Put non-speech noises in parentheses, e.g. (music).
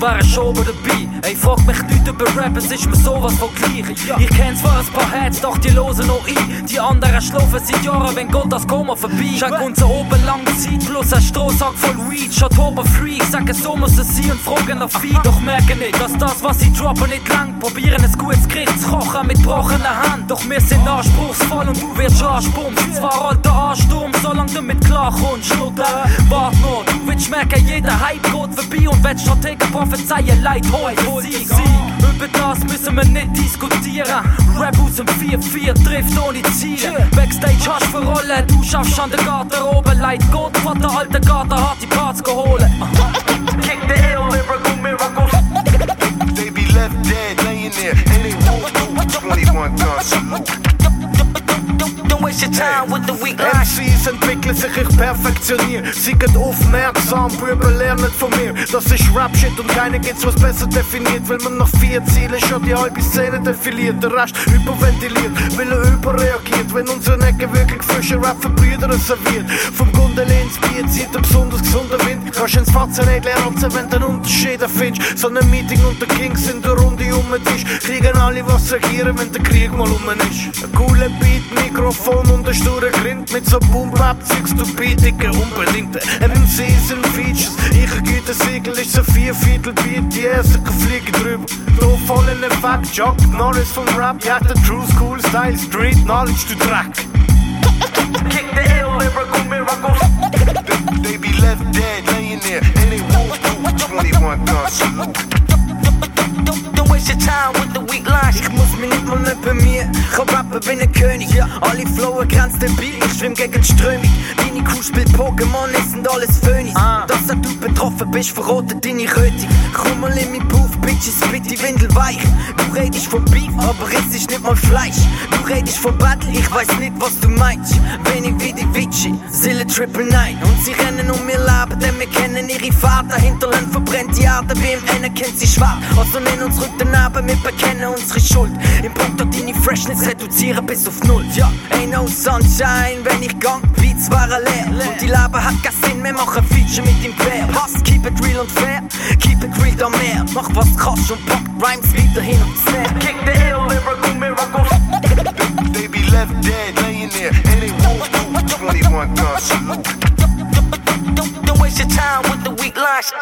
wären schon dabei. Ey, frag mich nicht über Rap, es ist mir sowas von gleich. Ich kenn zwar ein paar Heads, doch die losen noch ein. Die anderen schlafen seit Jahren, wenn Gott das Koma vorbei. Check unser oben lange Zeit, plus ein Strohsack voll Weed. Schaut oben Freak, sagen so muss es sein und fragen nach viel. Doch merken nicht, dass das, was sie droppen, nicht lang. Probieren es gutes Gericht zu kochen mit gebrochener Hand. Doch wir sind anspruchsvoll und du wirst anspumsen. Zwar alter Ansturm, solange du mit klar kommst. Schnutter, wart noch, merken, jeder Hype geht vorbei und wenn Strategen prophezeien, Leid holt Sieg. Über das müssen wir nicht diskutieren. Rap aus dem 4-4 trifft ohne Ziele. Backstage hast für Rollen, du schaffst an der Garderobe. Leid Gott, von der alten Garten hat die Parts geholt. (laughs) Kick the ill, lyrical miracles. They be left dead, laying there, and they won't do 21 gun salute. Waste your time with the weak lines. MCs entwickeln sich, ich perfektioniere. Sie geht aufmerksam, Buben lernen von mir. Das ist Rap-Shit und keiner gibt's was besser definiert. Weil man nach vier Zielen schon die halbe Szene definiert. Der Rest überventiliert, weil er überreagiert. Wenn unsere Ecke wirklich frische Rap für Brüder serviert. Vom Gundeli ins Bier zieht ein besonders. Kannst ins Fazerät lernen, wenn du Unterschied findest. So ein Meeting unter Kings in der Runde um den Tisch. Kriegen alle was regieren, wenn der Krieg mal um ist. Ein cooler Beat, Mikrofon und ein sturer Grind. Mit so Boom-Bap-Zeugs, du Beatigen unbedingt. MCs sind Features, ich güte Siegel ist so vier Viertel Beat, die erste fliegen drüber. So voll in Effekt, Jock Norris vom Rap, ja, der True School Style, Street Knowledge, du Dreck. (laughs) Kick the ill, lyrical miracles. millionaire. 21 guns. salute. Mich nicht bei mir. Hab Rapper, bin ein König. Ja. Alle flowen grenzdebil, ich schwimm gegen die Strömung. Deine Kuh spielt Pokémon, es sind alles Phönis. Dass auch du betroffen bist, verrotet deine Röte. Komm mal in mein Puff, Bitches, split die Windel weich. Du redest von Beef, aber es ist nicht mal Fleisch. Du redest von Battle, ich weiß nicht, was du meinst. Wenig wie die Witsche, Sille Triple Nine. Und sie rennen um ihr Leben, denn wir kennen ihre Vater. Hinterland verbrennt die Erde, BMN kennt sie schwach. Also nenn uns rück daneben, wir bekennen unsere Schuld. Im Deine Freshness reduzieren bis auf Null. Ja, ain't no sunshine, wenn ich gang, Beats waren leer. Und die Leben hat keinen Sinn, wir machen Feature mit dem Bär. Passt, keep it real und fair, keep it real da mehr. Mach was kannst und pack Rhymes weiterhin und Snare. Kick the ill, lyrical miracles. They be left dead, laying there, and they won't do 21 gun salute. Don't, don't waste your time with the weak lines.